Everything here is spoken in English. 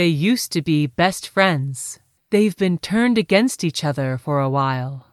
They used to be best friends. They've been turned against each other for a while.